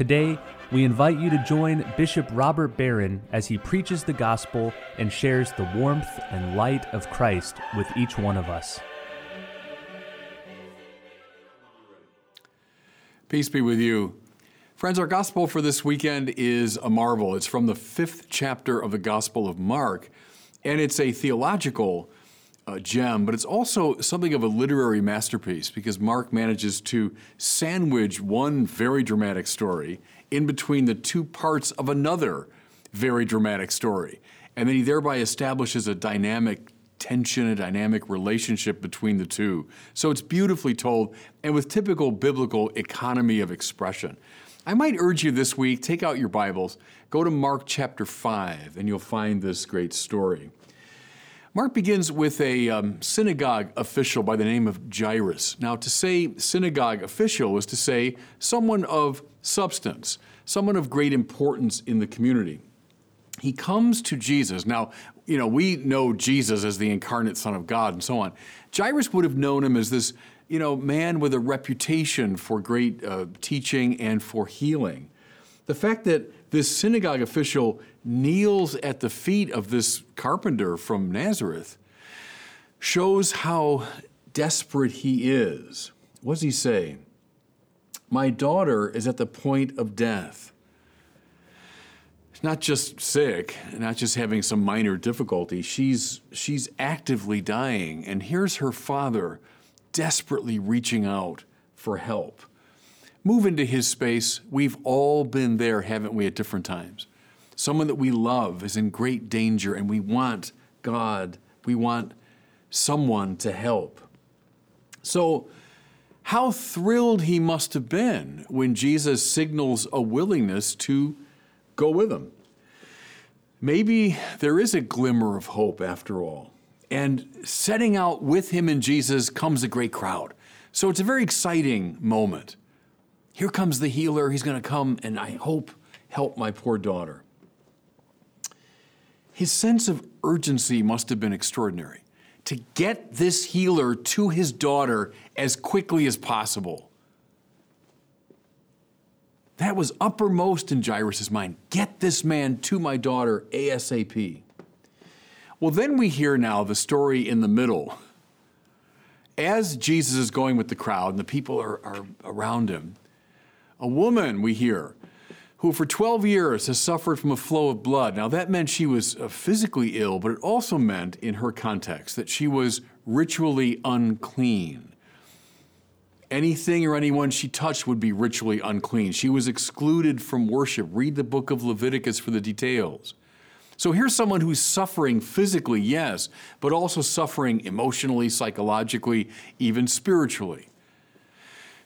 Today, we invite you to join Bishop Robert Barron as he preaches the gospel and shares the warmth and light of Christ with each one of us. Peace be with you. Friends, our gospel for this weekend is a marvel. It's from the fifth chapter of the Gospel of Mark, and it's a theological gem, but it's also something of a literary masterpiece because Mark manages to sandwich one very dramatic story in between the two parts of another very dramatic story. And then he thereby establishes a dynamic tension, a dynamic relationship between the two. So it's beautifully told and with typical biblical economy of expression. I might urge you this week, take out your Bibles, go to Mark chapter 5, and you'll find this great story. Mark begins with a um, synagogue official by the name of Jairus. Now, to say synagogue official is to say someone of substance, someone of great importance in the community. He comes to Jesus. Now, you know, we know Jesus as the incarnate Son of God and so on. Jairus would have known him as this, you know, man with a reputation for great uh, teaching and for healing. The fact that this synagogue official kneels at the feet of this carpenter from Nazareth shows how desperate he is. What does he say? My daughter is at the point of death. Not just sick, not just having some minor difficulty, she's, she's actively dying. And here's her father desperately reaching out for help. Move into his space. We've all been there, haven't we, at different times? someone that we love is in great danger, and we want God, we want someone to help. So, how thrilled he must have been when Jesus signals a willingness to go with him. Maybe there is a glimmer of hope after all. And setting out with him and Jesus comes a great crowd. So it's a very exciting moment. Here comes the healer. He's going to come and I hope help my poor daughter. His sense of urgency must have been extraordinary to get this healer to his daughter as quickly as possible. That was uppermost in Jairus' mind. Get this man to my daughter ASAP. Well, then we hear now the story in the middle. As Jesus is going with the crowd and the people are, are around him, a woman, we hear, who for 12 years has suffered from a flow of blood. Now, that meant she was uh, physically ill, but it also meant, in her context, that she was ritually unclean. Anything or anyone she touched would be ritually unclean. She was excluded from worship. Read the book of Leviticus for the details. So here's someone who's suffering physically, yes, but also suffering emotionally, psychologically, even spiritually.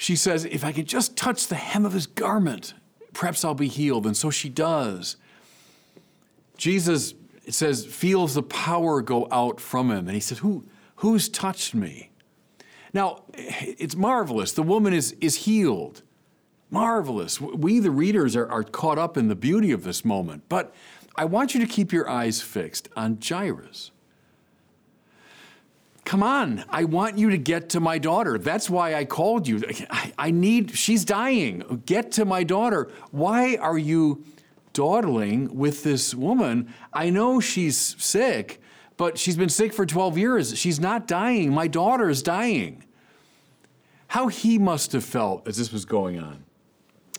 She says, If I could just touch the hem of his garment, perhaps I'll be healed. And so she does. Jesus, it says, feels the power go out from him. And he says, Who, Who's touched me? Now, it's marvelous. The woman is, is healed. Marvelous. We, the readers, are, are caught up in the beauty of this moment. But I want you to keep your eyes fixed on Jairus. Come on, I want you to get to my daughter. That's why I called you. I, I need, she's dying. Get to my daughter. Why are you dawdling with this woman? I know she's sick, but she's been sick for 12 years. She's not dying. My daughter is dying. How he must have felt as this was going on.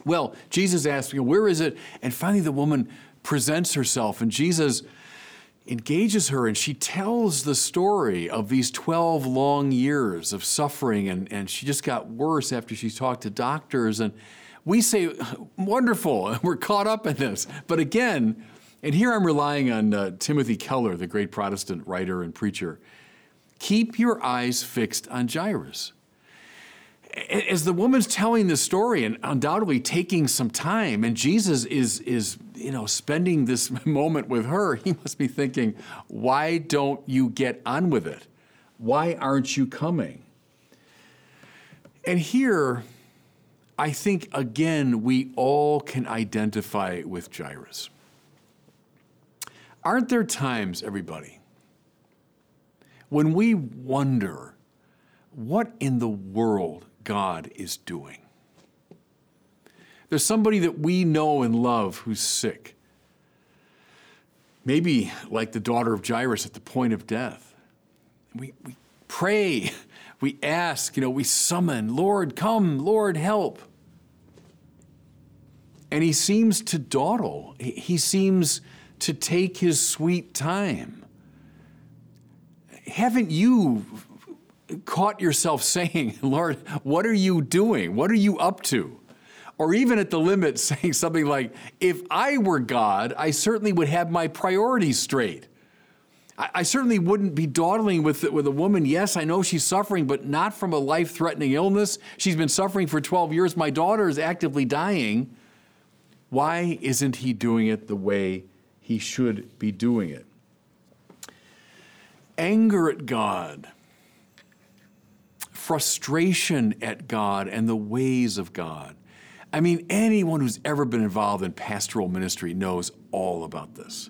Well, Jesus asked, Where is it? And finally, the woman presents herself, and Jesus engages her and she tells the story of these 12 long years of suffering and, and she just got worse after she talked to doctors. And we say wonderful we're caught up in this. But again and here i'm relying on uh, timothy keller the great protestant writer and preacher keep your eyes fixed on jairus as the woman's telling the story and undoubtedly taking some time, and Jesus is, is you know, spending this moment with her, he must be thinking, why don't you get on with it? Why aren't you coming? And here, I think, again, we all can identify with Jairus. Aren't there times, everybody, when we wonder what in the world God is doing? There's somebody that we know and love who's sick. Maybe like the daughter of Jairus at the point of death. We, we pray, we ask, you know, we summon, Lord, come, Lord, help. And he seems to dawdle. He seems to take his sweet time. Haven't you caught yourself saying, Lord, what are you doing? What are you up to? Or even at the limit, saying something like, if I were God, I certainly would have my priorities straight. I, certainly wouldn't be dawdling with, with a woman. Yes, I know she's suffering, but not from a life threatening illness. She's been suffering for 12 years. My daughter is actively dying. Why isn't he doing it the way he should be doing it? Anger at God, frustration at God and the ways of God. I mean, anyone who's ever been involved in pastoral ministry knows all about this.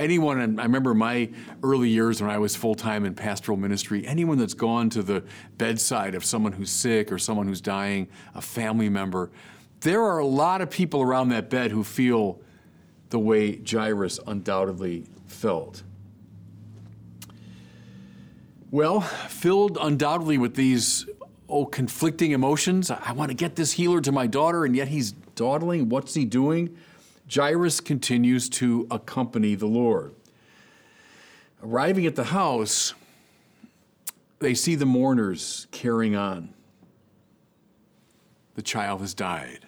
Anyone, and I remember my early years when I was full time in pastoral ministry, anyone that's gone to the bedside of someone who's sick or someone who's dying, a family member, there are a lot of people around that bed who feel the way Jairus undoubtedly felt. Well, filled undoubtedly with these oh conflicting emotions. I want to get this healer to my daughter, and yet he's dawdling. What's he doing? Jairus continues to accompany the Lord. Arriving at the house, they see the mourners carrying on. The child has died.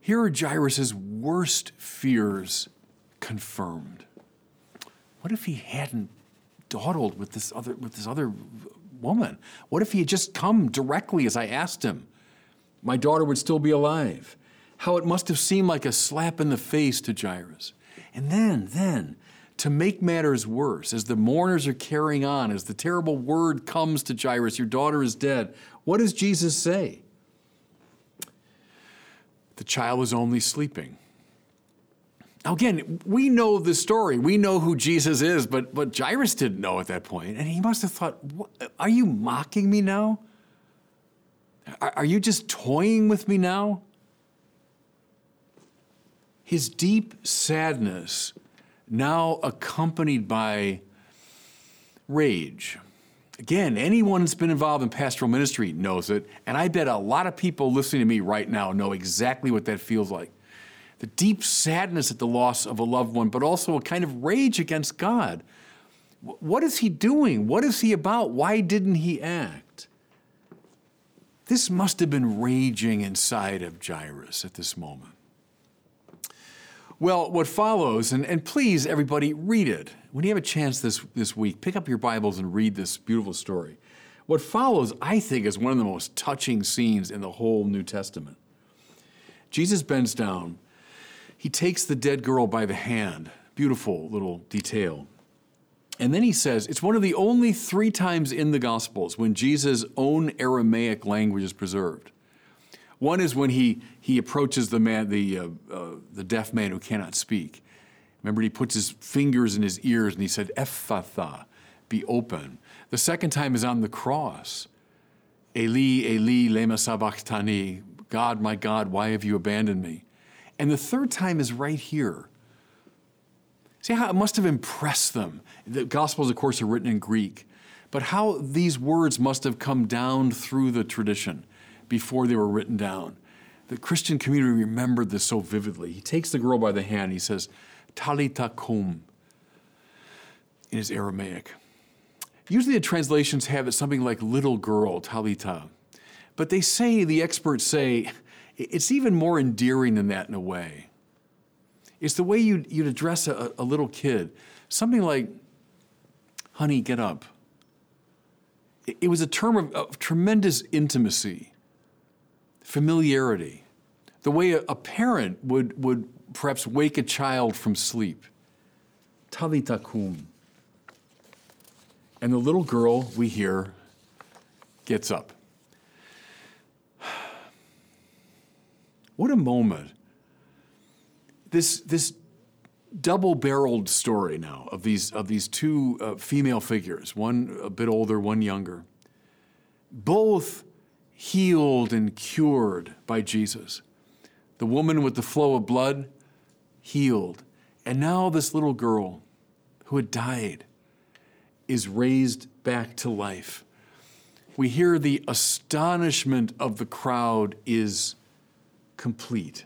Here are Jairus' worst fears confirmed. What if he hadn't dawdled with this other with this other woman? What if he had just come directly as I asked him? My daughter would still be alive. How it must have seemed like a slap in the face to Jairus. And then, then, to make matters worse, as the mourners are carrying on, as the terrible word comes to Jairus, your daughter is dead, what does Jesus say? The child is only sleeping. Now, again, we know the story. We know who Jesus is, but, but Jairus didn't know at that point. And he must have thought, Are you mocking me now? Are, are you just toying with me now? His deep sadness, now accompanied by rage, Again, anyone that's been involved in pastoral ministry knows it, and I bet a lot of people listening to me right now know exactly what that feels like. The deep sadness at the loss of a loved one, but also a kind of rage against God. What is he doing? What is he about? Why didn't he act? This must have been raging inside of Jairus at this moment. Well, what follows, and, and please, everybody, read it. When you have a chance this, this week, pick up your Bibles and read this beautiful story. What follows, I think, is one of the most touching scenes in the whole New Testament. Jesus bends down, he takes the dead girl by the hand, beautiful little detail. And then he says, it's one of the only three times in the Gospels when Jesus' own Aramaic language is preserved. One is when he, he approaches the man, the, uh, uh, the deaf man who cannot speak. Remember, he puts his fingers in his ears and he said, Ephphatha, be open. The second time is on the cross. Eli, Eli, lema sabachthani, God, my God, why have you abandoned me? And the third time is right here. See how it must have impressed them. The Gospels, of course, are written in Greek, but how these words must have come down through the tradition before they were written down. The Christian community remembered this so vividly. He takes the girl by the hand. He says, Talita kum, in his Aramaic. Usually the translations have it something like little girl, Talita. But they say, the experts say, it's even more endearing than that in a way. It's the way you'd, you'd address a, a little kid. Something like, honey, get up. it was a term of, of tremendous intimacy, familiarity, the way a, a, parent would, would perhaps wake a child from sleep. Talitha kum. And the little girl, we hear, gets up. What a moment. This, this double-barreled story now of these, of these two uh, female figures, one a bit older, one younger, both healed and cured by Jesus. The woman with the flow of blood, healed. And now this little girl who had died is raised back to life. We hear the astonishment of the crowd is complete.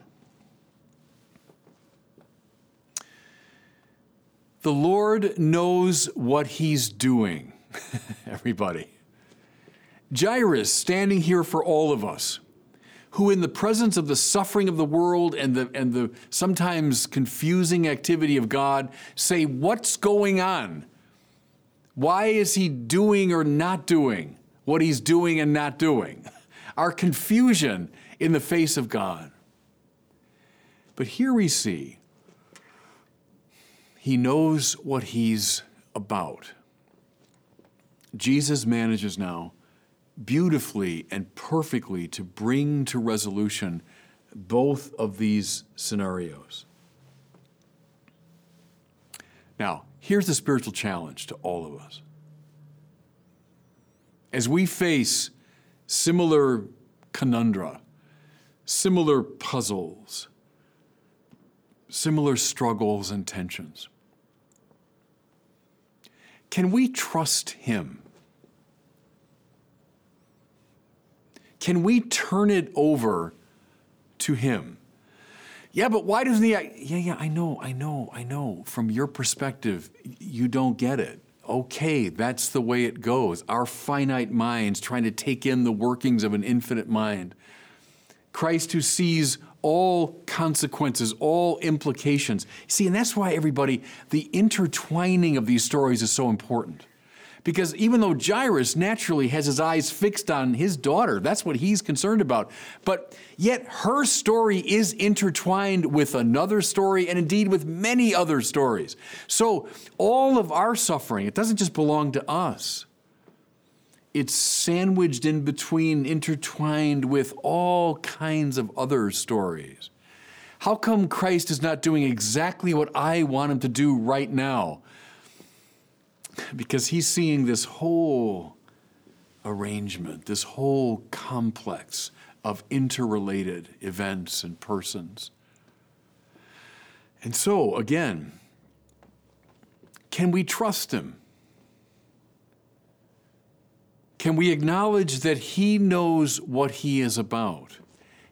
The Lord knows what He's doing, everybody. Jairus, standing here for all of us, who, in the presence of the suffering of the world and the, and the sometimes confusing activity of God, say, What's going on? Why is He doing or not doing what He's doing and not doing? Our confusion in the face of God. But here we see he knows what he's about. Jesus manages now beautifully and perfectly to bring to resolution both of these scenarios. Now, here's the spiritual challenge to all of us. As we face similar conundra, similar puzzles, similar struggles and tensions. Can we trust Him? Can we turn it over to Him? Yeah, but why doesn't He? Yeah, yeah, I know, I know, I know. From your perspective, you don't get it. Okay, that's the way it goes. Our finite minds trying to take in the workings of an infinite mind. Christ who sees all consequences, all implications. See, and that's why everybody, the intertwining of these stories is so important. Because even though Jairus naturally has his eyes fixed on his daughter, that's what he's concerned about. But yet her story is intertwined with another story and indeed with many other stories. So all of our suffering, it doesn't just belong to us it's sandwiched in between, intertwined with all kinds of other stories. How come Christ is not doing exactly what I want him to do right now? Because he's seeing this whole arrangement, this whole complex of interrelated events and persons. And so, again, can we trust him? Can we acknowledge that He knows what He is about?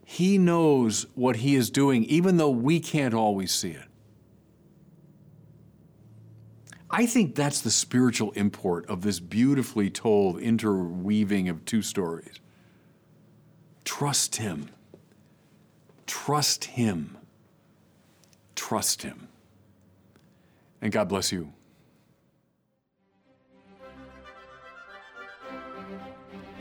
He knows what He is doing, even though we can't always see it. I think that's the spiritual import of this beautifully told interweaving of two stories. Trust Him. Trust Him. Trust Him. And God bless you.